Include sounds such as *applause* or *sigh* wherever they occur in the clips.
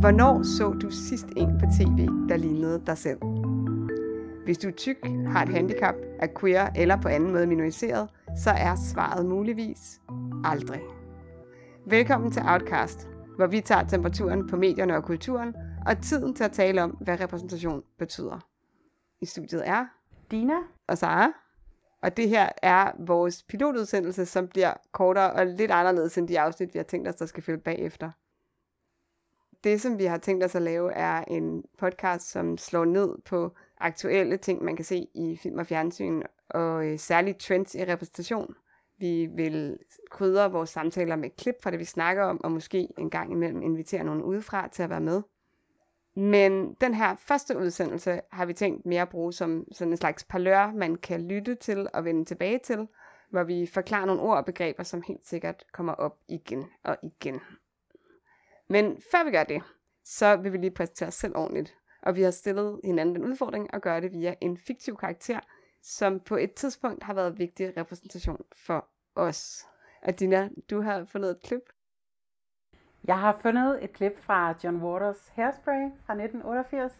Hvornår så du sidst en på tv, der lignede dig selv? Hvis du er tyk, har et handicap, er queer eller på anden måde minoriseret, så er svaret muligvis aldrig. Velkommen til Outcast, hvor vi tager temperaturen på medierne og kulturen, og tiden til at tale om, hvad repræsentation betyder. I studiet er Dina og Sara, og det her er vores pilotudsendelse, som bliver kortere og lidt anderledes end de afsnit, vi har tænkt os, der skal følge bagefter det, som vi har tænkt os at lave, er en podcast, som slår ned på aktuelle ting, man kan se i film og fjernsyn, og øh, særligt trends i repræsentation. Vi vil krydre vores samtaler med klip fra det, vi snakker om, og måske en gang imellem invitere nogen udefra til at være med. Men den her første udsendelse har vi tænkt mere at bruge som sådan en slags parlør, man kan lytte til og vende tilbage til, hvor vi forklarer nogle ord og begreber, som helt sikkert kommer op igen og igen. Men før vi gør det, så vil vi lige præsentere os selv ordentligt. Og vi har stillet hinanden den udfordring at gøre det via en fiktiv karakter, som på et tidspunkt har været vigtig repræsentation for os. Adina, du har fundet et klip. Jeg har fundet et klip fra John Waters Hairspray fra 1988.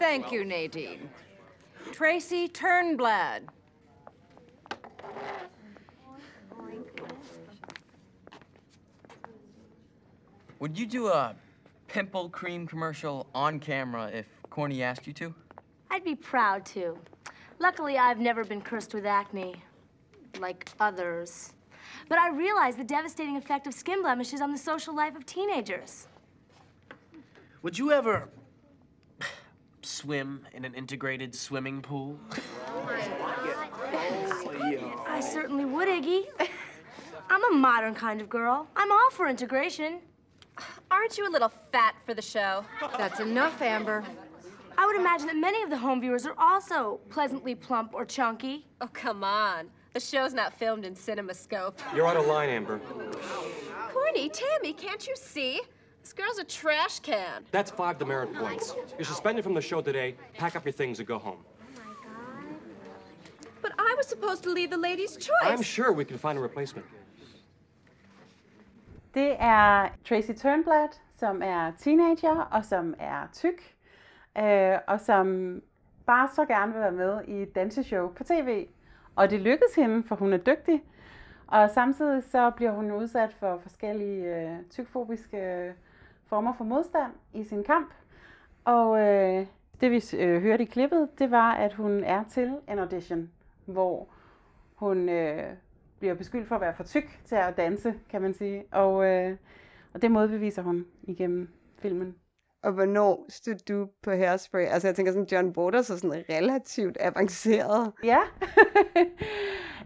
Thank you, Nadine. Tracy Turnblad. Would you do a pimple cream commercial on camera if Corny asked you to? I'd be proud to. Luckily, I've never been cursed with acne, like others. But I realize the devastating effect of skin blemishes on the social life of teenagers. Would you ever swim in an integrated swimming pool? I certainly would, Iggy. I'm a modern kind of girl. I'm all for integration. Aren't you a little fat for the show? That's enough, Amber. I would imagine that many of the home viewers are also pleasantly plump or chunky. Oh, come on. The show's not filmed in CinemaScope. You're out of line, Amber. Corny, Tammy, can't you see? This girl's a trash can. That's five demerit points. You're suspended from the show today. Pack up your things and go home. But I was supposed to lead the ladies' choice. I'm sure we can find a replacement. Det er Tracy Turnblad, som er teenager og som er tyk, øh, og som bare så gerne vil være med i et danseshow på tv. Og det lykkes hende, for hun er dygtig. Og samtidig så bliver hun udsat for forskellige øh, tykfobiske former for modstand i sin kamp. Og øh, det vi øh, hørte i klippet, det var, at hun er til en audition, hvor hun øh, bliver beskyldt for at være for tyk til at danse, kan man sige. Og, øh, og det modbeviser hun igennem filmen. Og hvornår stod du på Hairspray? Altså jeg tænker sådan, John Waters er sådan relativt avanceret. Ja.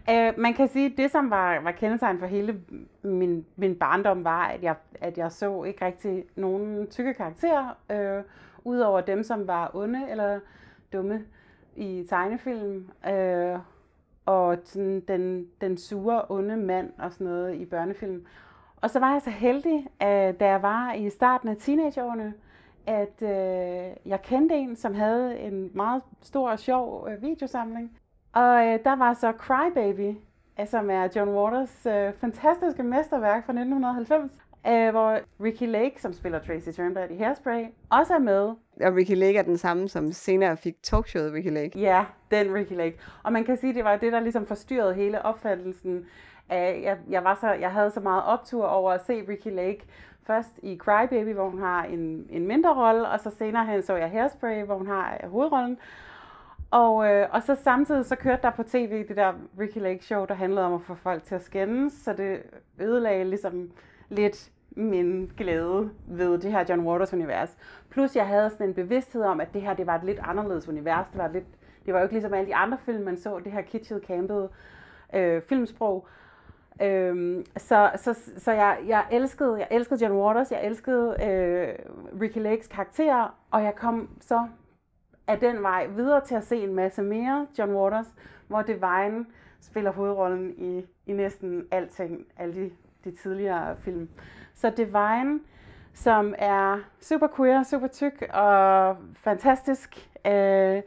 *laughs* øh, man kan sige, at det som var, var kendetegn for hele min, min barndom var, at jeg, at jeg så ikke rigtig nogen tykke karakterer, øh, udover dem, som var onde eller dumme i tegnefilm. Øh, og sådan den, den sure, onde mand og sådan noget i børnefilm. Og så var jeg så heldig, at da jeg var i starten af teenageårene, at øh, jeg kendte en, som havde en meget stor og sjov øh, videosamling. Og øh, der var så Crybaby, som er John Waters øh, fantastiske mesterværk fra 1990, øh, hvor Ricky Lake, som spiller Tracy Turnblad i Hairspray, også er med. Og Ricky Lake er den samme, som senere fik talkshowet Ricky Lake. Ja, den Ricky Lake. Og man kan sige, det var det, der ligesom forstyrrede hele opfattelsen af, jeg, jeg, var så, jeg havde så meget optur over at se Ricky Lake først i Crybaby, hvor hun har en, en mindre rolle, og så senere hen så jeg Hairspray, hvor hun har hovedrollen. Og, øh, og så samtidig så kørte der på tv det der Ricky Lake show, der handlede om at få folk til at skændes, så det ødelagde ligesom lidt min glæde ved det her John Waters univers. Plus jeg havde sådan en bevidsthed om, at det her det var et lidt anderledes univers. Det var, lidt, det var jo ikke ligesom alle de andre film, man så, det her kitschet, campede øh, filmsprog. Øhm, så så, så jeg, jeg, elskede, jeg elskede John Waters, jeg elskede øh, Ricky Lakes karakter, og jeg kom så af den vej videre til at se en masse mere John Waters, hvor Divine spiller hovedrollen i, i næsten alting, alle de, de tidligere film. Så Divine, som er super queer, super tyk og fantastisk, øh,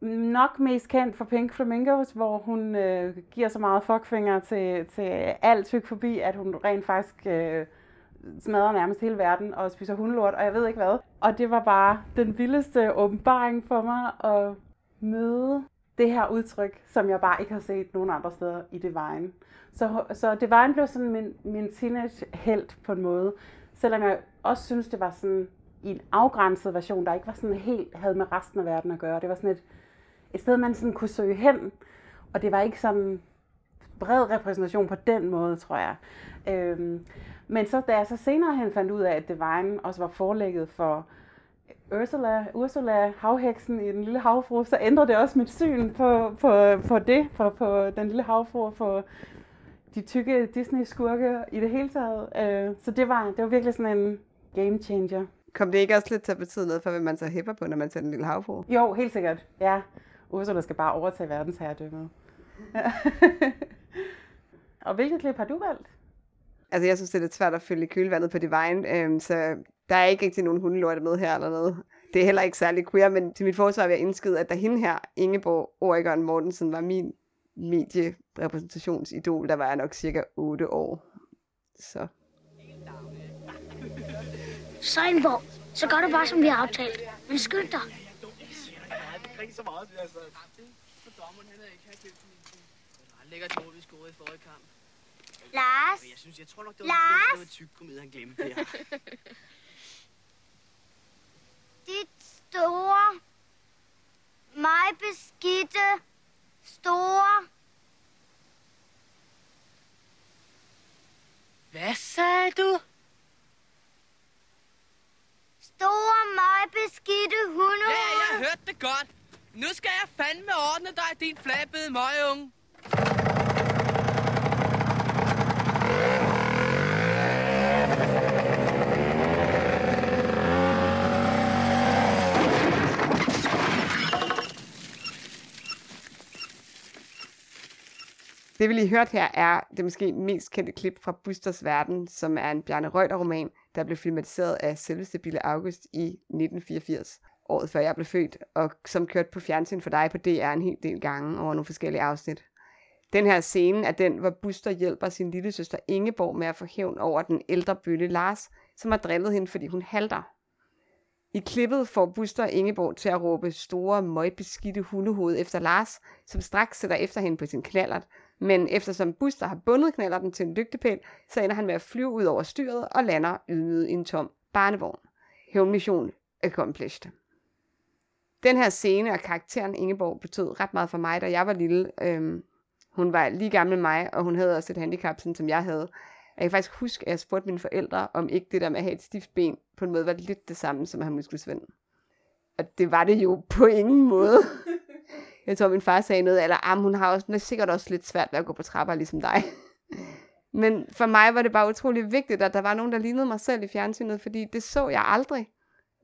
nok mest kendt for Pink Flamingos, hvor hun øh, giver så meget fuckfinger til, til alt tyk forbi, at hun rent faktisk øh, smadrer nærmest hele verden og spiser hundelort, og jeg ved ikke hvad. Og det var bare den vildeste åbenbaring for mig at møde det her udtryk, som jeg bare ikke har set nogen andre steder i Divine. Så, så Divine blev sådan min, min teenage helt på en måde. Selvom jeg også synes, det var sådan i en afgrænset version, der ikke var sådan helt havde med resten af verden at gøre. Det var sådan et, et sted, man sådan kunne søge hen, og det var ikke sådan bred repræsentation på den måde, tror jeg. Øhm, men så da jeg så senere hen fandt ud af, at Divine også var forlægget for Ursula, Ursula havheksen i Den Lille Havfru, så ændrede det også mit syn på, på, på det, på, på Den Lille Havfru, på de tykke Disney-skurke i det hele taget. Øh, så det var, det var virkelig sådan en game changer. Kom det ikke også lidt til at betyde noget for, hvad man så hæpper på, når man ser Den Lille Havfru? Jo, helt sikkert. Ja, Ursula skal bare overtage verdensherredømmet. *laughs* Og hvilket klip har du valgt? Altså, jeg synes, det er lidt svært at følge kølvandet på Divine, øhm, så der er ikke rigtig nogen hundelorte med her eller noget. Det er heller ikke særlig queer, men til mit forsvar vil jeg indskyde, at da hende her, Ingeborg Oregon Mortensen, var min medierepræsentationsidol, der var jeg nok cirka 8 år. Så. Seinborg, så gør du bare, som vi har aftalt. Men skynd dig. Lækkert mål, vi scorede i forrige kamp. Lars? Jeg synes, jeg tror nok, det var Lars? det var tyk komedie, han glemte der. *laughs* Dit store, mig beskidte, store... Hvad sagde du? Store, mig beskidte hundehund. Ja, jeg hørte det godt. Nu skal jeg fandme ordne dig, din flabede møgeunge. Det vi lige hørt her er det måske mest kendte klip fra Busters Verden, som er en Bjarne Reuter-roman, der blev filmatiseret af selveste Bille August i 1984, året før jeg blev født, og som kørte på fjernsyn for dig på DR en hel del gange over nogle forskellige afsnit. Den her scene er den, hvor Buster hjælper sin lille søster Ingeborg med at få hævn over den ældre bølle Lars, som har drillet hende, fordi hun halter. I klippet får Buster Ingeborg til at råbe store, møgbeskidte hundehoved efter Lars, som straks sætter efter hende på sin knallert, men eftersom Buster har bundet knallerten til en lygtepæl, så ender han med at flyve ud over styret og lander ydmyget i en tom barnevogn. Hævnmission accomplished. Den her scene og karakteren Ingeborg betød ret meget for mig, da jeg var lille. Øhm, hun var lige gammel med mig, og hun havde også et handicap, sådan som jeg havde. Jeg kan faktisk huske, at jeg spurgte mine forældre, om ikke det der med at have et stift ben på en måde var lidt det samme som at have muskelsvind. Og det var det jo på ingen måde. *laughs* Jeg tror, min far sagde noget, eller ah, hun har også, sikkert også lidt svært ved at gå på trapper, ligesom dig. *laughs* Men for mig var det bare utrolig vigtigt, at der var nogen, der lignede mig selv i fjernsynet, fordi det så jeg aldrig.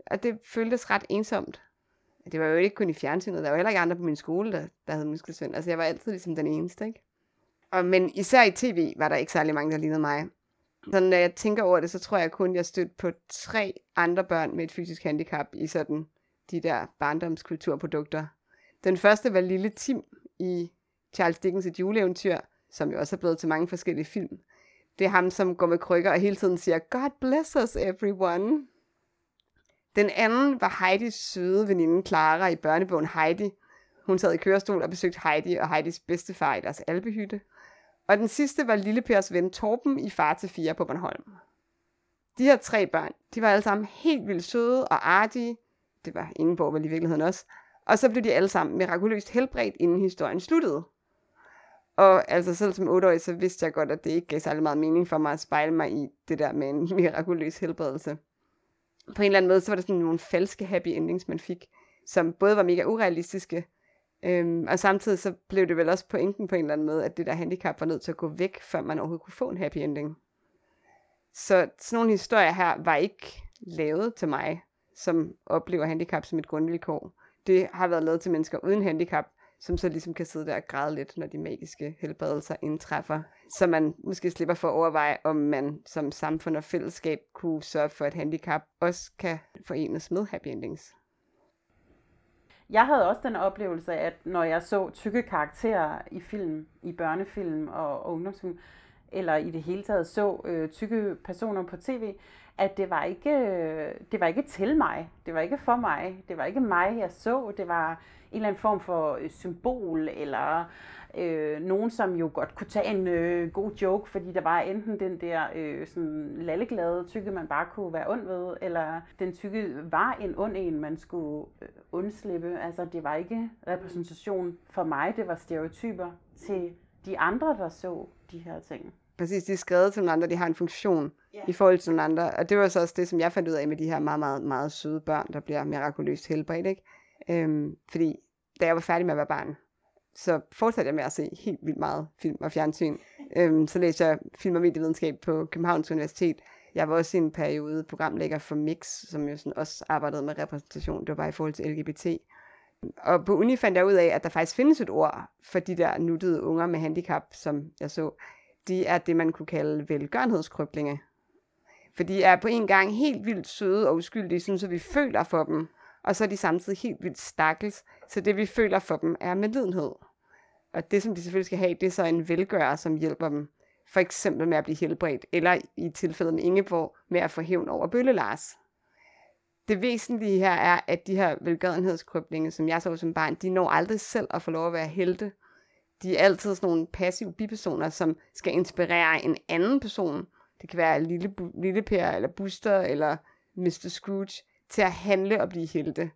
Og det føltes ret ensomt. Det var jo ikke kun i fjernsynet, der var heller ikke andre på min skole, der, der havde muskelsvind. Altså jeg var altid ligesom den eneste, ikke? Og, men især i tv var der ikke særlig mange, der lignede mig. Så når jeg tænker over det, så tror jeg kun, jeg stødte på tre andre børn med et fysisk handicap i sådan de der barndomskulturprodukter. Den første var lille Tim i Charles Dickens' et juleeventyr, som jo også er blevet til mange forskellige film. Det er ham, som går med krykker og hele tiden siger, God bless us everyone. Den anden var Heidis søde veninde Clara i børnebogen Heidi. Hun sad i kørestol og besøgte Heidi og Heidis bedstefar i deres albehytte. Og den sidste var Lille Pers ven Torben i Far til Fire på Bornholm. De her tre børn, de var alle sammen helt vildt søde og artige. Det var Ingeborg vel i virkeligheden også. Og så blev de alle sammen mirakuløst helbredt, inden historien sluttede. Og altså selv som 8 så vidste jeg godt, at det ikke gav særlig meget mening for mig at spejle mig i det der med en *laughs* mirakuløs helbredelse. På en eller anden måde, så var det sådan nogle falske happy endings, man fik, som både var mega urealistiske, øhm, og samtidig så blev det vel også pointen på en eller anden måde, at det der handicap var nødt til at gå væk, før man overhovedet kunne få en happy ending. Så sådan nogle historier her var ikke lavet til mig, som oplever handicap som et grundvilkår det har været lavet til mennesker uden handicap, som så ligesom kan sidde der og græde lidt, når de magiske helbredelser indtræffer. Så man måske slipper for at overveje, om man som samfund og fællesskab kunne sørge for, at handicap også kan forenes med happy endings. Jeg havde også den oplevelse, at når jeg så tykke karakterer i film, i børnefilm og, og ungdomsfilm, eller i det hele taget så øh, tykke personer på tv, at det var ikke det var ikke til mig. Det var ikke for mig. Det var ikke mig, jeg så. Det var en eller anden form for øh, symbol, eller øh, nogen, som jo godt kunne tage en øh, god joke, fordi der var enten den der øh, sådan lalleglade tykke, man bare kunne være ond ved, eller den tykke var en ond en, man skulle øh, undslippe. Altså, det var ikke repræsentation for mig, det var stereotyper til de andre, der så de her ting. Præcis, de er skrevet til nogle andre, de har en funktion yeah. i forhold til nogle andre. Og det var så også det, som jeg fandt ud af med de her meget, meget, meget søde børn, der bliver mirakuløst helbredt. Ikke? Øhm, fordi da jeg var færdig med at være barn, så fortsatte jeg med at se helt vildt meget film og fjernsyn. Øhm, så læste jeg film og medievidenskab på Københavns Universitet. Jeg var også i en periode programlægger for Mix, som jo sådan også arbejdede med repræsentation. Det var bare i forhold til LGBT. Og på uni fandt jeg ud af, at der faktisk findes et ord for de der nuttede unger med handicap, som jeg så. De er det, man kunne kalde velgørenhedskryblinge. For de er på en gang helt vildt søde og uskyldige, sådan så vi føler for dem og så er de samtidig helt vildt stakkels, så det vi føler for dem er medlidenhed. Og det, som de selvfølgelig skal have, det er så en velgører, som hjælper dem, for eksempel med at blive helbredt, eller i tilfældet med Ingeborg, med at få hævn over Bølle Lars. Det væsentlige her er, at de her velgørenhedskryblinge, som jeg så som barn, de når aldrig selv at få lov at være helte. De er altid sådan nogle passive bipersoner, som skal inspirere en anden person. Det kan være Lille, Lille Per, eller Buster, eller Mr. Scrooge til at handle og blive helte.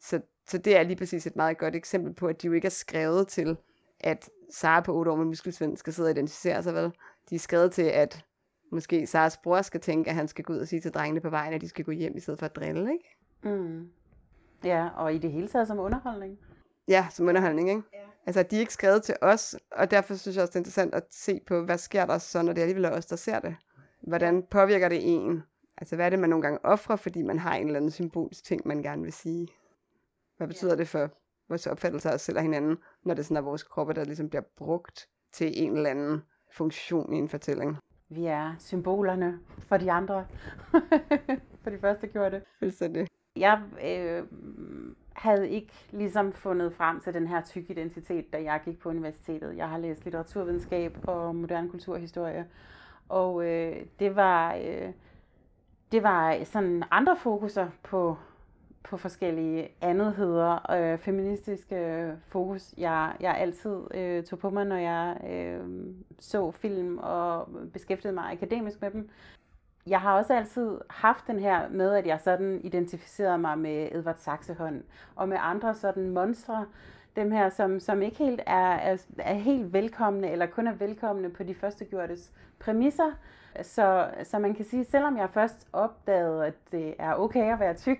Så, så det er lige præcis et meget godt eksempel på, at de jo ikke er skrevet til, at Sara på 8 år med muskelsvind skal sidde og identificere sig vel. De er skrevet til, at måske Saras bror skal tænke, at han skal gå ud og sige til drengene på vejen, at de skal gå hjem i stedet for at drille, ikke? Mm. Ja, og i det hele taget som underholdning. Ja, som underholdning, ikke? Ja. Altså, de er ikke skrevet til os, og derfor synes jeg også, det er interessant at se på, hvad sker der så, når det er alligevel os, der ser det. Hvordan påvirker det en? Altså, hvad er det, man nogle gange offrer, fordi man har en eller anden symbolisk ting, man gerne vil sige? Hvad betyder ja. det for vores opfattelse af os selv og hinanden, når det sådan er vores kroppe, der ligesom bliver brugt til en eller anden funktion i en fortælling? Vi er symbolerne for de andre. *laughs* for de første gjorde det. Fuldstændig. Jeg øh, havde ikke ligesom fundet frem til den her tyk identitet, da jeg gik på universitetet. Jeg har læst litteraturvidenskab og moderne kulturhistorie. Og øh, det var... Øh, det var sådan andre fokuser på, på forskellige andetheder, øh, feministiske fokus, jeg, jeg altid øh, tog på mig, når jeg øh, så film og beskæftigede mig akademisk med dem. Jeg har også altid haft den her med, at jeg sådan identificerede mig med Edvard Saxehånd og med andre sådan monstre, dem her, som, som ikke helt er, er, er helt velkomne, eller kun er velkomne på de første gjortes præmisser, så, så man kan sige, selvom jeg først opdagede, at det er okay at være tyk,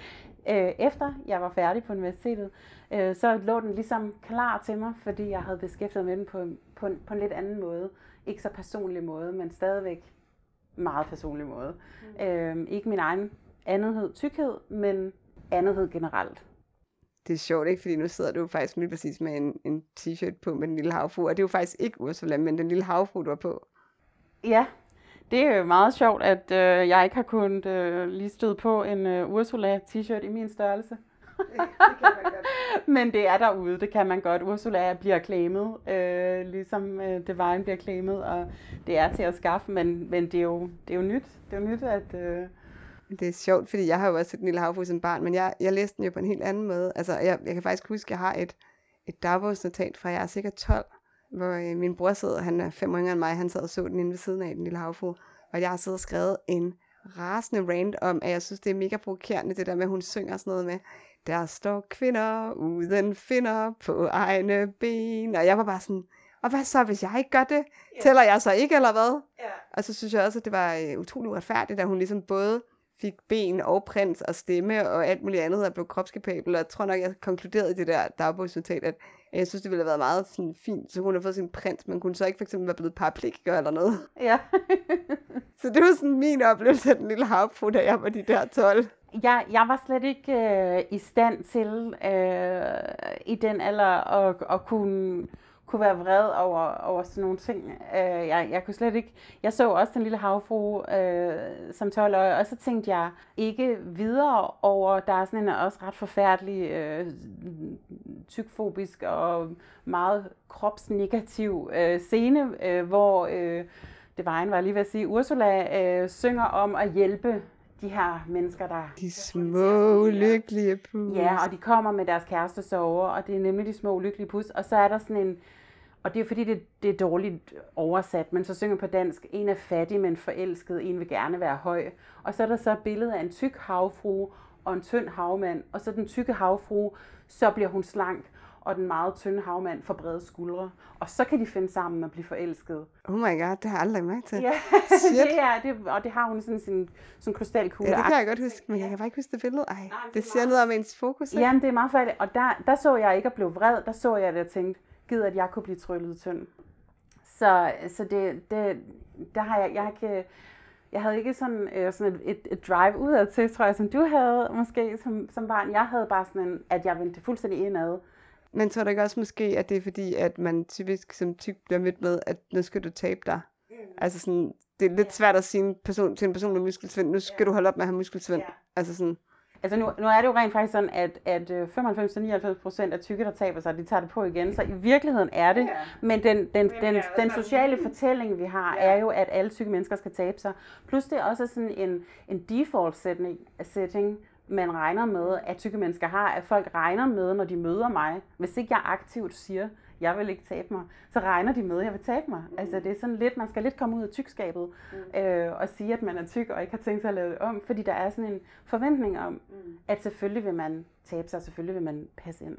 *laughs* øh, efter jeg var færdig på universitetet, øh, så lå den ligesom klar til mig, fordi jeg havde beskæftiget med den på, på, en, på en lidt anden måde. Ikke så personlig måde, men stadigvæk meget personlig måde. Mm. Øh, ikke min egen andethed, tykkhed, men andethed generelt. Det er sjovt, ikke? Fordi nu sidder du faktisk lige præcis med en, en t-shirt på med den lille havfru, og det er jo faktisk ikke Ursula, men den lille havfru, du har på. Ja, det er jo meget sjovt, at øh, jeg ikke har kunnet øh, lige støde på en øh, Ursula t-shirt i min størrelse. *laughs* Men det er derude, det kan man godt. Ursula bliver klæmet, øh, ligesom øh, Divine bliver klæmet, og det er til at skaffe, men, men det, er jo, det er jo nyt. Det er jo nyt, at... Øh... Det er sjovt, fordi jeg har jo også set en lille havfru som barn, men jeg, jeg læste den jo på en helt anden måde. Altså, jeg, jeg kan faktisk huske, at jeg har et, et dagbogsnotat fra, jeg er sikkert 12, hvor øh, min bror sidder, han er fem år yngre end mig, han sad og så den inde ved siden af den lille havfru, og jeg har siddet og skrevet en rasende rant om, at jeg synes, det er mega provokerende, det der med, at hun synger sådan noget med, der står kvinder uden finder på egne ben, og jeg var bare sådan, og hvad så, hvis jeg ikke gør det? Yeah. Tæller jeg så ikke, eller hvad? Yeah. Og så synes jeg også, at det var øh, utrolig uretfærdigt, at hun ligesom både fik ben og prins og stemme og alt muligt andet, og blev kropskapabel, og jeg tror nok, jeg konkluderede i det der dagbogsnotat, at jeg synes, det ville have været meget sådan, fint, så hun har fået sin prins, men kunne så ikke eksempel være blevet paraplegiker eller noget. Ja. *laughs* så det var sådan min oplevelse af den lille havfru, da jeg var de der 12. Jeg, jeg var slet ikke øh, i stand til øh, i den alder at, at kunne kunne være vred over, over sådan nogle ting. Øh, jeg, jeg kunne slet ikke... Jeg så også den lille havfru øh, som 12 år, og så tænkte jeg ikke videre over, der er sådan en også ret forfærdelig øh, tykfobisk og meget kropsnegativ øh, scene, øh, hvor øh, det var en, var jeg lige ved at sige, Ursula øh, synger om at hjælpe de her mennesker, der... De små, lykkelige pus. Ja, og de kommer med deres kæreste sover, og det er nemlig de små, lykkelige pus. Og så er der sådan en... Og det er fordi, det, det er dårligt oversat, men så synger på dansk, en er fattig, men forelsket, en vil gerne være høj. Og så er der så et billede af en tyk havfru og en tynd havmand, og så den tykke havfru, så bliver hun slank, og den meget tynde havmand får brede skuldre. Og så kan de finde sammen og blive forelsket. Oh my god, det har jeg aldrig mærket til. Ja, *laughs* Shit. det er, det, og det har hun sådan sin sådan krystalkugle. Ja, det kan jeg godt huske, men jeg kan bare ikke huske det billede. Ej, det siger noget om ens fokus, ikke? Jamen, det er meget færdigt. Og der, der så jeg ikke at blive vred. Der så jeg det og tænkte, gider at jeg kunne blive tryllet tynd. Så, så det, det, der har jeg, jeg ikke, jeg havde ikke sådan, øh, sådan et, et, et drive udad til, tror jeg, som du havde måske som, som barn. Jeg havde bare sådan en, at jeg vendte fuldstændig indad. Men tror du ikke også måske, at det er fordi, at man typisk som tyk bliver mødt med, at nu skal du tabe dig? Mm. Altså sådan, det er lidt svært at sige en person, til en person med muskelsvind, nu skal du holde op med at have muskelsvind. Altså sådan, Altså nu, nu er det jo rent faktisk sådan, at, at øh, 95-99% af tykke, der taber sig, de tager det på igen. Så i virkeligheden er det. Men den, den, den, den sociale fortælling, vi har, er jo, at alle tykke mennesker skal tabe sig. Plus det er også sådan en, en default setting, setting, man regner med, at tykke mennesker har, at folk regner med, når de møder mig. Hvis ikke jeg aktivt siger, jeg vil ikke tabe mig, så regner de med, at jeg vil tabe mig. Mm. Altså det er sådan lidt, man skal lidt komme ud af tykskabet mm. øh, og sige, at man er tyk og ikke har tænkt sig at lave det om, fordi der er sådan en forventning om, mm. at selvfølgelig vil man tabe sig, selvfølgelig vil man passe ind.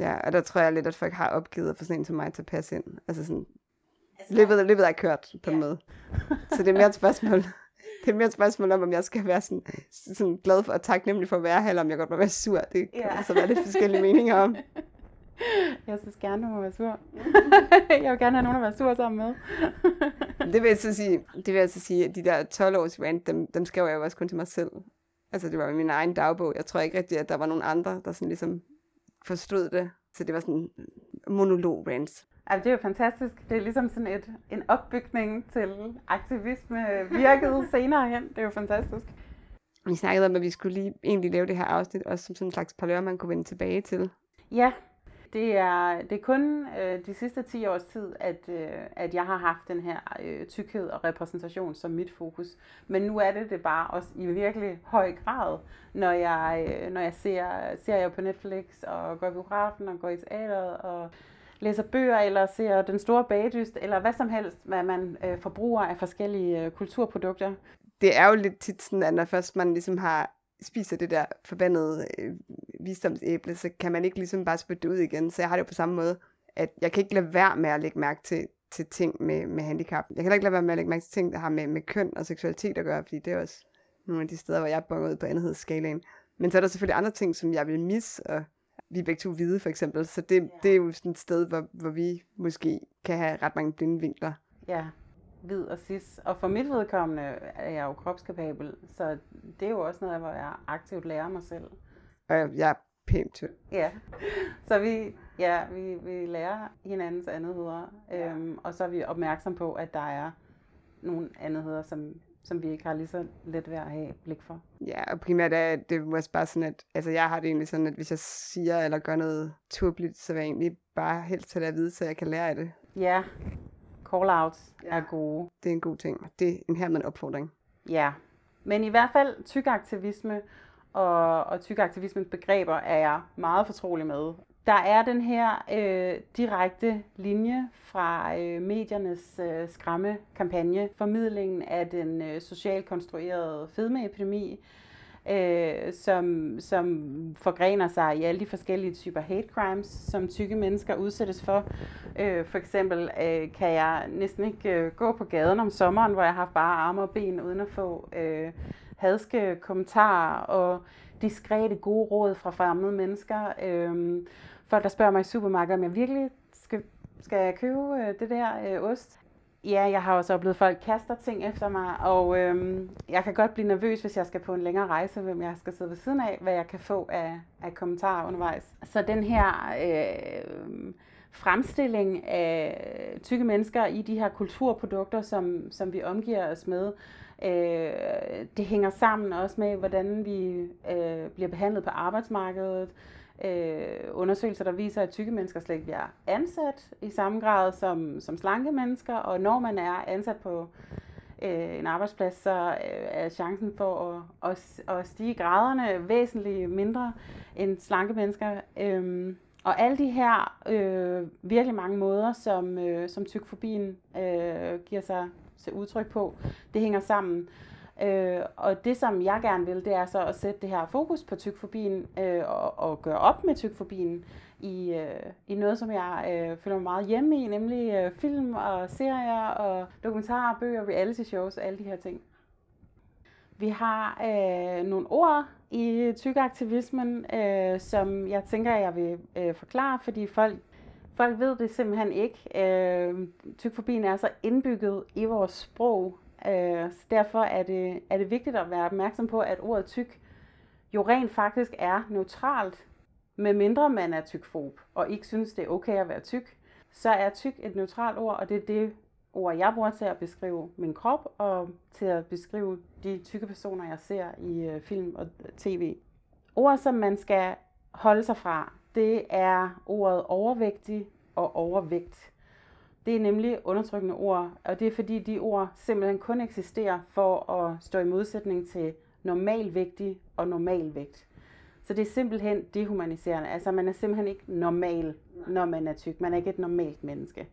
Ja, og der tror jeg lidt, at folk har opgivet at få sådan en som mig til at passe ind. Altså sådan, altså, løbet, løbet er kørt på en måde. *laughs* Så det er mere et spørgsmål. Det er mere et spørgsmål om, om jeg skal være sådan, sådan glad for og taknemmelig for at være her, eller om jeg godt må være sur. Det kan ja. altså være lidt forskellige meninger om. *laughs* *laughs* Jeg synes gerne, du må være sur. *laughs* jeg vil gerne have nogen at være sur sammen med. det vil jeg så sige, det vil jeg så sige, at de der 12 års rant, dem, dem skrev jeg jo også kun til mig selv. Altså det var min egen dagbog. Jeg tror ikke rigtigt, at der var nogen andre, der sådan ligesom forstod det. Så det var sådan monolog rants. Altså, det er jo fantastisk. Det er ligesom sådan et, en opbygning til aktivisme virket *laughs* senere hen. Det er jo fantastisk. Vi snakkede om, at vi skulle lige egentlig lave det her afsnit, også som sådan en slags parlør, man kunne vende tilbage til. Ja, det er, det er kun øh, de sidste 10 års tid, at, øh, at jeg har haft den her øh, tykkhed og repræsentation som mit fokus. Men nu er det det bare også i virkelig høj grad, når jeg, øh, når jeg ser serier på Netflix og går i biografen og går i teateret og læser bøger eller ser Den Store Bagdyst eller hvad som helst, hvad man øh, forbruger af forskellige øh, kulturprodukter. Det er jo lidt tit sådan, at når først man ligesom har spiser det der forbandede øh, visdomsæble, så kan man ikke ligesom bare spytte det ud igen. Så jeg har det jo på samme måde, at jeg kan ikke lade være med at lægge mærke til, til ting med, med handicap. Jeg kan ikke lade være med at lægge mærke til ting, der har med, med køn og seksualitet at gøre, fordi det er også nogle af de steder, hvor jeg bonger ud på andethedsskalaen. Men så er der selvfølgelig andre ting, som jeg vil misse, og vi er begge to hvide for eksempel, så det, det er jo sådan et sted, hvor, hvor vi måske kan have ret mange blinde vinkler. Ja, hvid og cis. Og for mit vedkommende er jeg jo kropskapabel, så det er jo også noget, hvor jeg aktivt lærer mig selv. Og jeg er pænt tynd. Ja, så vi, ja, vi, vi lærer hinandens andetheder, ja. øhm, og så er vi opmærksom på, at der er nogle andetheder, som, som vi ikke har lige så let ved at have blik for. Ja, og primært er det også bare sådan, at altså jeg har det egentlig sådan, at hvis jeg siger eller gør noget tåbeligt, så vil jeg egentlig bare helst det at vide, så jeg kan lære af det. Ja, call-outs ja. er gode. Det er en god ting. Det er en hermed opfordring. Ja, men i hvert fald tykaktivisme og, og tykaktivismens begreber er jeg meget fortrolig med. Der er den her øh, direkte linje fra øh, mediernes øh, skræmmekampagne, formidlingen af den øh, socialt konstruerede fedmeepidemi, øh, som, som forgrener sig i alle de forskellige typer hate crimes, som tykke mennesker udsættes for. Øh, for eksempel øh, kan jeg næsten ikke øh, gå på gaden om sommeren, hvor jeg har haft bare arme og ben, uden at få øh, hadske kommentarer og diskrete gode råd fra fremmede mennesker. Øh, folk, der spørger mig i supermarkedet, om jeg virkelig skal, skal jeg købe øh, det der øh, ost. Ja, jeg har også oplevet, at folk kaster ting efter mig, og øhm, jeg kan godt blive nervøs, hvis jeg skal på en længere rejse, hvem jeg skal sidde ved siden af, hvad jeg kan få af, af kommentarer undervejs. Så den her øh, fremstilling af tykke mennesker i de her kulturprodukter, som, som vi omgiver os med, øh, det hænger sammen også med, hvordan vi øh, bliver behandlet på arbejdsmarkedet, øh, undersøgelser, der viser, at tykke mennesker slet ikke bliver ansat i samme grad som, som slanke mennesker, og når man er ansat på øh, en arbejdsplads, så øh, er chancen for at, at, at stige graderne væsentligt mindre end slanke mennesker. Øh, og alle de her øh, virkelig mange måder, som, øh, som tykfobien øh, giver sig til udtryk på, det hænger sammen. Øh, og det, som jeg gerne vil, det er så at sætte det her fokus på tykfobien øh, og, og gøre op med tykfobien i, øh, i noget, som jeg øh, føler mig meget hjemme i, nemlig øh, film og serier og dokumentarer, bøger, reality shows og alle de her ting. Vi har øh, nogle ord i tykaktivismen, øh, som jeg tænker, jeg vil øh, forklare, fordi folk, folk ved det simpelthen ikke. Øh, tykfobien er så indbygget i vores sprog, øh, så derfor er det, er det vigtigt at være opmærksom på, at ordet tyk jo rent faktisk er neutralt, medmindre man er tykfob og ikke synes, det er okay at være tyk, så er tyk et neutralt ord, og det er det ord, jeg bruger til at beskrive min krop og til at beskrive de tykke personer, jeg ser i øh, film og øh, tv. Ord, som man skal holde sig fra, det er ordet overvægtig og overvægt. Det er nemlig undertrykkende ord, og det er fordi de ord simpelthen kun eksisterer for at stå i modsætning til normalvægtig og normalvægt. Så det er simpelthen dehumaniserende. Altså man er simpelthen ikke normal, når man er tyk. Man er ikke et normalt menneske.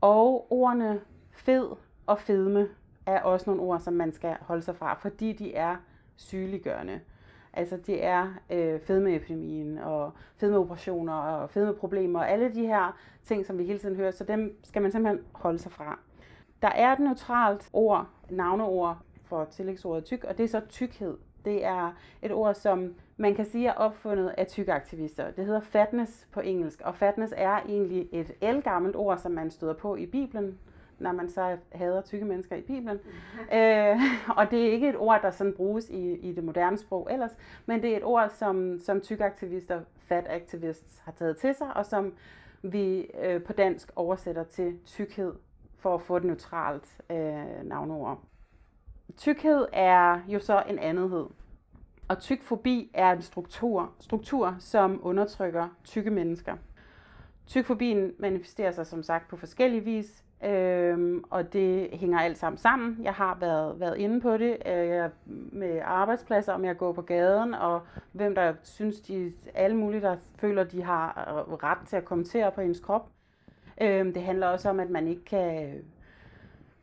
Og ordene fed og fedme er også nogle ord, som man skal holde sig fra, fordi de er sygeliggørende. Altså det er øh, fedmeepidemien og fedmeoperationer og fedmeproblemer og alle de her ting, som vi hele tiden hører, så dem skal man simpelthen holde sig fra. Der er et neutralt ord, navneord for tillægsordet tyk, og det er så tykkhed. Det er et ord, som man kan sige er opfundet af tykaktivister. Det hedder fatness på engelsk, og fatness er egentlig et elgammelt ord, som man støder på i Bibelen, når man så hader tykke mennesker i Bibelen. øh, *laughs* og det er ikke et ord, der sådan bruges i, i det moderne sprog ellers, men det er et ord, som, som tykaktivister, fat activists, har taget til sig, og som vi øh, på dansk oversætter til tykkhed, for at få et neutralt øh, navnord. Tykkhed er jo så en andethed. Og tykfobi er en struktur, struktur som undertrykker tykke mennesker. Tykfobien manifesterer sig som sagt på forskellige vis, øhm, og det hænger alt sammen sammen. Jeg har været, været inde på det øh, med arbejdspladser, om jeg går på gaden, og hvem der synes, de alle mulige, der føler, de har øh, ret til at kommentere på ens krop. Øhm, det handler også om, at man ikke kan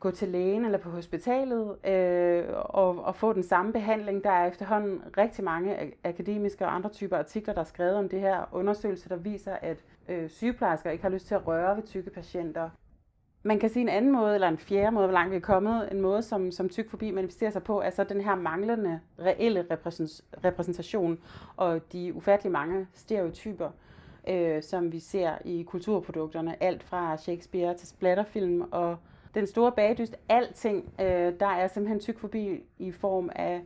gå til lægen eller på hospitalet øh, og, og få den samme behandling. Der er efterhånden rigtig mange akademiske og andre typer artikler, der er skrevet om det her. Undersøgelser, der viser, at øh, sygeplejersker ikke har lyst til at røre ved tykke patienter. Man kan sige en anden måde, eller en fjerde måde, hvor langt vi er kommet, en måde, som, som tykfobi manifesterer sig på, er så den her manglende reelle repræsentation og de ufattelig mange stereotyper, øh, som vi ser i kulturprodukterne. Alt fra Shakespeare til splatterfilm og den store bagdyst, alting, øh, der er simpelthen tyk forbi i form af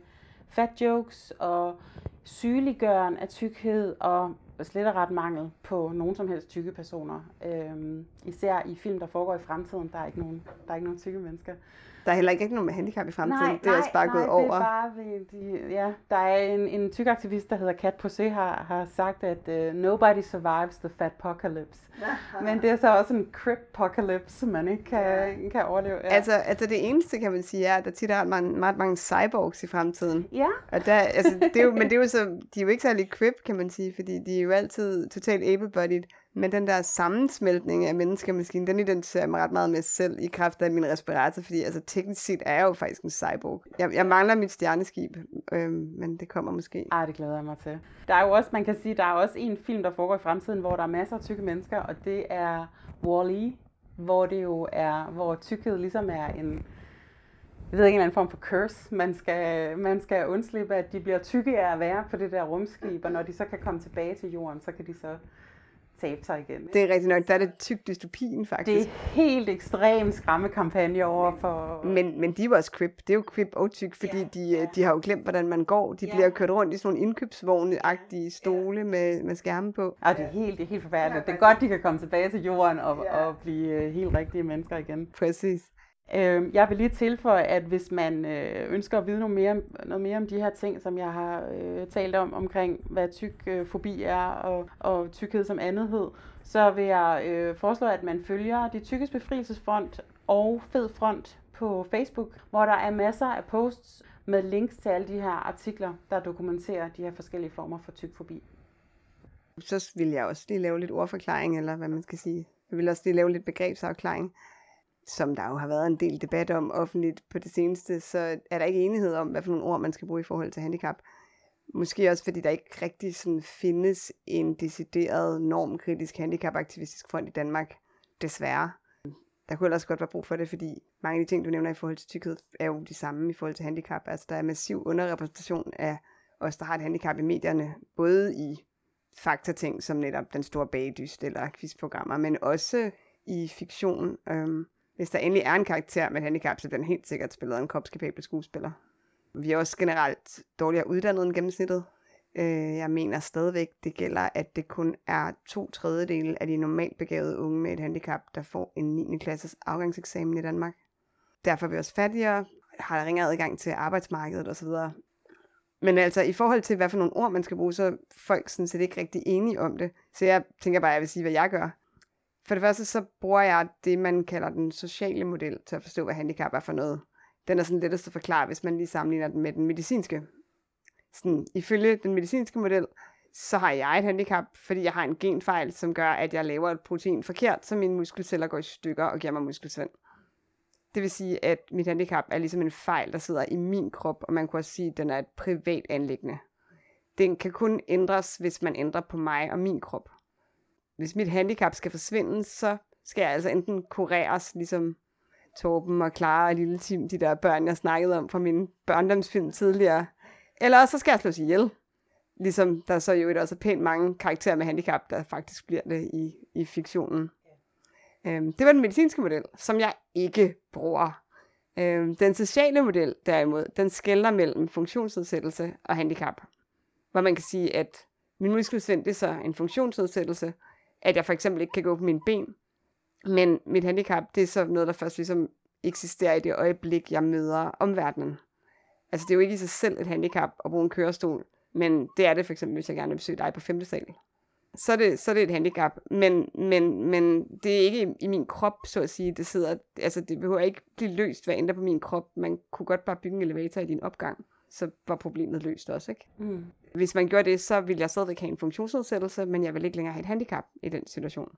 fat jokes og sygeliggøren af tykkhed og slet og ret mangel på nogen som helst tykke personer. Øhm, især i film, der foregår i fremtiden, der er ikke nogen, der er ikke nogen tykke mennesker. Der er heller ikke nogen med handicap i fremtiden. Nej, det er også bare nej, gået det over. Er bare, de, de, ja, der er en, en tyk aktivist, der hedder Kat Posé, har, har sagt, at uh, nobody survives the fat apocalypse. *laughs* Men det er så også en crip apocalypse, som man ikke kan, kan overleve. Ja. Altså, altså det eneste, kan man sige, er, at der tit er ret mange, meget mange cyborgs i fremtiden. Ja. Og der, altså, det er jo, men det er jo så, de er jo ikke særlig crip, kan man sige, fordi de er jo altid totalt able-bodied. Men den der sammensmeltning af menneske og maskine, den identificerer mig ret meget med selv i kraft af min respirator, fordi altså teknisk set er jeg jo faktisk en cyborg. Jeg, jeg mangler mit stjerneskib, øh, men det kommer måske. Ej, det glæder jeg mig til. Der er jo også, man kan sige, der er også en film, der foregår i fremtiden, hvor der er masser af tykke mennesker, og det er Wall-E, hvor det jo er, hvor tykkhed ligesom er en, jeg ved ikke, en anden form for curse. Man skal, man skal undslippe, at de bliver tykke af at være på det der rumskib, og når de så kan komme tilbage til jorden, så kan de så tabe sig igen. Ikke? Det er rigtigt nok, der er det tyk dystopien faktisk. Det er helt ekstrem skræmmekampagne over for... Men, men de jo også crip. Det er jo crip og tyk, fordi ja, de, ja. de har jo glemt, hvordan man går. De ja. bliver kørt rundt i sådan nogle indkøbsvogne-agtige stole ja. med, med skærme på. Ja, det er helt, det er helt forfærdeligt. Det er godt, de kan komme tilbage til jorden og, ja. og blive helt rigtige mennesker igen. Præcis. Øh, jeg vil lige tilføje, at hvis man øh, ønsker at vide noget mere, noget mere om de her ting, som jeg har øh, talt om, omkring hvad tykfobi øh, er og, og tykkhed som andethed, så vil jeg øh, foreslå, at man følger De Tykkes Befrielsesfront og Fed Front på Facebook, hvor der er masser af posts med links til alle de her artikler, der dokumenterer de her forskellige former for tykfobi. Så vil jeg også lige lave lidt ordforklaring, eller hvad man skal sige. Jeg vil også lige lave lidt begrebsafklaring som der jo har været en del debat om offentligt på det seneste, så er der ikke enighed om, hvad for nogle ord man skal bruge i forhold til handicap. Måske også fordi der ikke rigtig sådan findes en decideret normkritisk handicapaktivistisk fond i Danmark, desværre. Der kunne ellers godt være brug for det, fordi mange af de ting, du nævner i forhold til tykkhed, er jo de samme i forhold til handicap. Altså der er massiv underrepræsentation af os, der har et handicap i medierne, både i faktating som netop den store bagdyst eller quizprogrammer, men også i fiktion. Øhm, hvis der endelig er en karakter med handicap, så den helt sikkert spillet en kropskapabel skuespiller. Vi er også generelt dårligere uddannet end gennemsnittet. Øh, jeg mener stadigvæk, det gælder, at det kun er to tredjedele af de normalt begavede unge med et handicap, der får en 9. klasses afgangseksamen i Danmark. Derfor er vi også fattigere, har ringere adgang til arbejdsmarkedet osv. Men altså, i forhold til, hvad for nogle ord man skal bruge, så er folk sådan set ikke rigtig enige om det. Så jeg tænker bare, at jeg vil sige, hvad jeg gør. For det første, så bruger jeg det, man kalder den sociale model, til at forstå, hvad handicap er for noget. Den er sådan lettest at forklare, hvis man lige sammenligner den med den medicinske. Sådan, ifølge den medicinske model, så har jeg et handicap, fordi jeg har en genfejl, som gør, at jeg laver et protein forkert, så mine muskelceller går i stykker og giver mig muskelsvind. Det vil sige, at mit handicap er ligesom en fejl, der sidder i min krop, og man kunne også sige, at den er et privat anlæggende. Den kan kun ændres, hvis man ændrer på mig og min krop hvis mit handicap skal forsvinde, så skal jeg altså enten kureres, ligesom Torben og Clara og Lille Tim, de der børn, jeg snakkede om fra min børndomsfilm tidligere. Eller så skal jeg slås ihjel. Ligesom der så jo også er pænt mange karakterer med handicap, der faktisk bliver det i, i fiktionen. Øhm, det var den medicinske model, som jeg ikke bruger. Øhm, den sociale model, derimod, den skælder mellem funktionsnedsættelse og handicap. Hvor man kan sige, at min muskelsvind det er så en funktionsnedsættelse, at jeg for eksempel ikke kan gå på mine ben. Men mit handicap, det er så noget, der først ligesom eksisterer i det øjeblik, jeg møder omverdenen. Altså det er jo ikke i sig selv et handicap at bruge en kørestol, men det er det for eksempel, hvis jeg gerne vil besøge dig på 5. sal. Så er det, så er det et handicap, men, men, men det er ikke i, i min krop, så at sige. Det, sidder, altså det behøver ikke blive løst hvad ændre på min krop. Man kunne godt bare bygge en elevator i din opgang, så var problemet løst også, ikke? Mm. Hvis man gjorde det, så ville jeg stadigvæk have en funktionsnedsættelse, men jeg vil ikke længere have et handicap i den situation.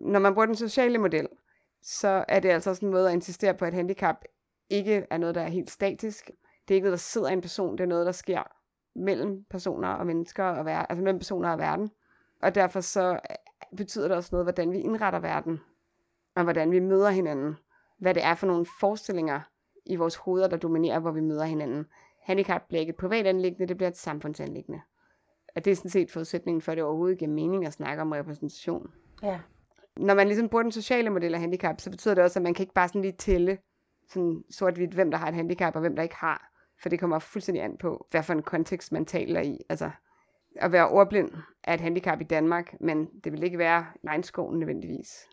Når man bruger den sociale model, så er det altså sådan en måde at insistere på, at handicap ikke er noget, der er helt statisk. Det er ikke noget, der sidder i en person, det er noget, der sker mellem personer og mennesker, og ver- altså mellem personer og verden. Og derfor så betyder det også noget, hvordan vi indretter verden, og hvordan vi møder hinanden. Hvad det er for nogle forestillinger i vores hoveder, der dominerer, hvor vi møder hinanden handicap bliver ikke et privat anlæggende, det bliver et samfundsanlæggende. Og det er sådan set forudsætningen for, at det overhovedet giver mening at snakke om repræsentation. Ja. Når man ligesom bruger den sociale model af handicap, så betyder det også, at man kan ikke bare sådan lige tælle sådan sort-hvidt, hvem der har et handicap, og hvem der ikke har. For det kommer fuldstændig an på, hvad for en kontekst man taler i. Altså, at være ordblind er et handicap i Danmark, men det vil ikke være regnskoven nødvendigvis.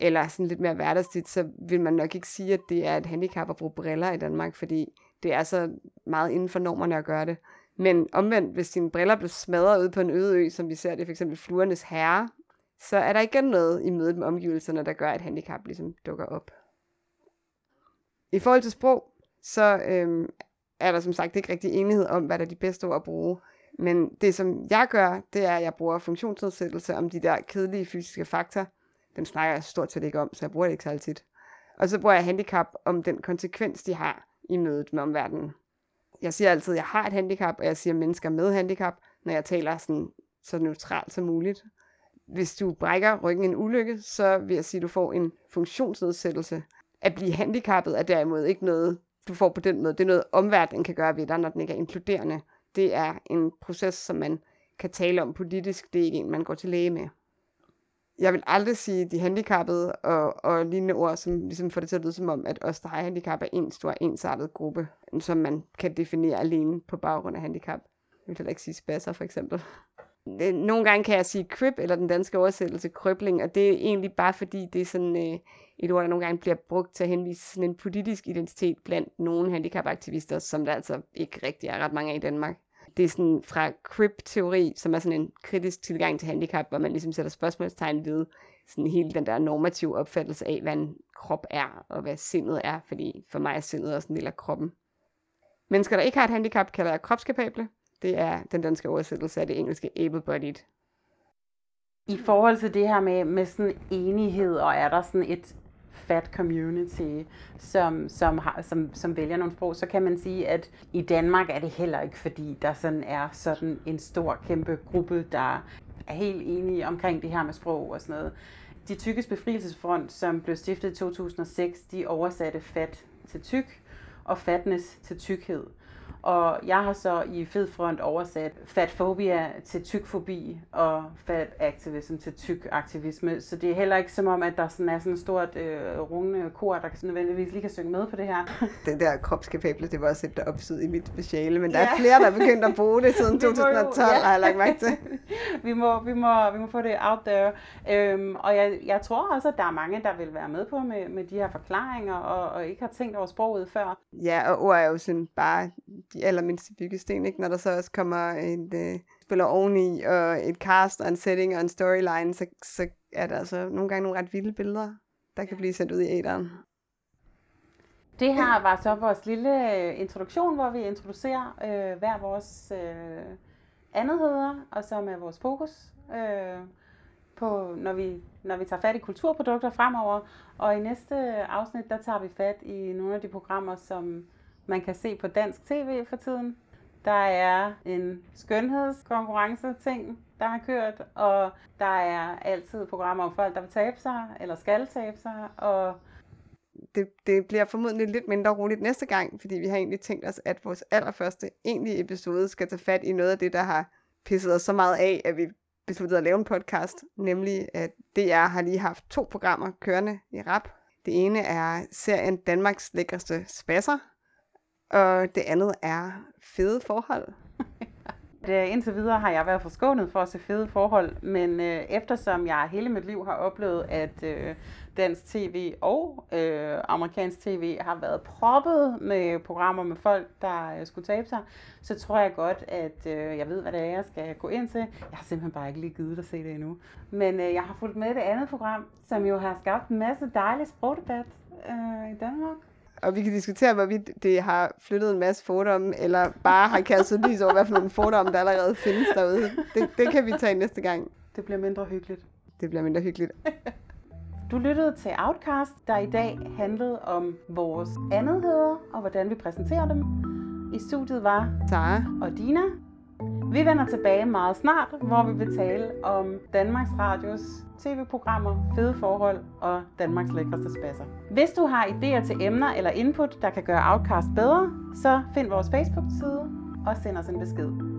Eller sådan lidt mere hverdagsligt, så vil man nok ikke sige, at det er et handicap at bruge briller i Danmark, fordi det er så meget inden for normerne at gøre det. Men omvendt, hvis dine briller bliver smadret ud på en øde ø, som vi ser det for eksempel Fluernes Herre, så er der igen noget i mødet med omgivelserne, der gør, at handicap ligesom dukker op. I forhold til sprog, så øhm, er der som sagt ikke rigtig enighed om, hvad der er de bedste ord at bruge. Men det, som jeg gør, det er, at jeg bruger funktionsnedsættelse om de der kedelige fysiske fakta. Dem snakker jeg stort set ikke om, så jeg bruger det ikke særlig tit. Og så bruger jeg handicap om den konsekvens, de har i mødet med omverdenen. Jeg siger altid, at jeg har et handicap, og jeg siger mennesker med handicap, når jeg taler sådan, så neutralt som muligt. Hvis du brækker ryggen i en ulykke, så vil jeg sige, at du får en funktionsnedsættelse. At blive handicappet er derimod ikke noget, du får på den måde. Det er noget, omverdenen kan gøre ved dig, når den ikke er inkluderende. Det er en proces, som man kan tale om politisk. Det er ikke en, man går til læge med jeg vil aldrig sige de handicappede og, og lignende ord, som ligesom får det til at lyde som om, at os, der har handicap, er en stor ensartet gruppe, som man kan definere alene på baggrund af handicap. Jeg vil heller ikke sige spasser, for eksempel. Øh, nogle gange kan jeg sige krib, eller den danske oversættelse krøbling, og det er egentlig bare fordi, det er sådan øh, et ord, der nogle gange bliver brugt til at henvise sådan en politisk identitet blandt nogle handicapaktivister, som der altså ikke rigtig er ret mange af i Danmark. Det er sådan fra crip-teori, som er sådan en kritisk tilgang til handicap, hvor man ligesom sætter spørgsmålstegn ved sådan hele den der normative opfattelse af, hvad en krop er, og hvad sindet er, fordi for mig er sindet også en del af kroppen. Mennesker, der ikke har et handicap, kalder jeg kropskapable. Det er den danske oversættelse af det engelske able-bodied. I forhold til det her med, med sådan enighed, og er der sådan et fat community, som, som, har, som, som vælger nogle sprog, så kan man sige, at i Danmark er det heller ikke, fordi der sådan er sådan en stor, kæmpe gruppe, der er helt enige omkring det her med sprog og sådan noget. De tykkes befrielsesfront, som blev stiftet i 2006, de oversatte fat til tyk og fatness til tykkhed. Og jeg har så i Fed Front oversat fatfobia til tykfobi og fat activism til tyk aktivisme. Så det er heller ikke som om, at der sådan er sådan et stort øh, rungende kor, der kan nødvendigvis lige kan synge med på det her. *laughs* Den der kropskapable, det var også et der opsyd i mit speciale, men der Ja. er flere, der er begyndt at bruge det siden *laughs* Vi må jo- 2012, ja. har jeg lagt mærke til. *laughs* vi, må, vi, må, vi må få det out there. Øhm, og jeg, jeg tror også, at der er mange, der vil være med på med, med de her forklaringer, og, og ikke har tænkt over sproget før. Ja, og ord er jo sådan bare de allermindste byggesten, ikke? Når der så også kommer en øh, spiller oveni, og et cast, og en setting, og en storyline, så, så er der altså nogle gange nogle ret vilde billeder, der kan blive sendt ud i æderen. Det her var så vores lille øh, introduktion, hvor vi introducerer øh, hver vores øh, andetheder, og som er vores fokus øh, på, når vi, når vi tager fat i kulturprodukter fremover. Og i næste afsnit, der tager vi fat i nogle af de programmer, som man kan se på dansk tv for tiden. Der er en skønhedskonkurrence ting, der har kørt, og der er altid programmer om folk, der vil tabe sig, eller skal tabe sig, og Det, det bliver formodentlig lidt mindre roligt næste gang, fordi vi har egentlig tænkt os, at vores allerførste egentlige episode skal tage fat i noget af det, der har pisset os så meget af, at vi besluttede at lave en podcast, nemlig at DR har lige haft to programmer kørende i rap. Det ene er serien Danmarks lækreste spasser, og det andet er fede forhold. *laughs* Det, indtil videre har jeg været forskånet for at se fede forhold, men øh, eftersom jeg hele mit liv har oplevet, at øh, dansk tv og øh, amerikansk tv har været proppet med programmer med folk, der øh, skulle tabe sig, så tror jeg godt, at øh, jeg ved, hvad det er, jeg skal gå ind til. Jeg har simpelthen bare ikke lige givet at se det endnu. Men øh, jeg har fulgt med det andet program, som jo har skabt en masse dejlig sprogdebat øh, i Danmark. Og vi kan diskutere, hvorvidt det har flyttet en masse fordomme, eller bare har kastet lys over, hvad for nogle fordomme, der allerede findes derude. Det, det kan vi tage næste gang. Det bliver mindre hyggeligt. Det bliver mindre hyggeligt. Du lyttede til Outcast, der i dag handlede om vores andetheder og hvordan vi præsenterer dem. I studiet var Sara og Dina. Vi vender tilbage meget snart, hvor vi vil tale om Danmarks Radios tv-programmer, fede forhold og Danmarks lækreste spasser. Hvis du har idéer til emner eller input, der kan gøre Outcast bedre, så find vores Facebook-side og send os en besked.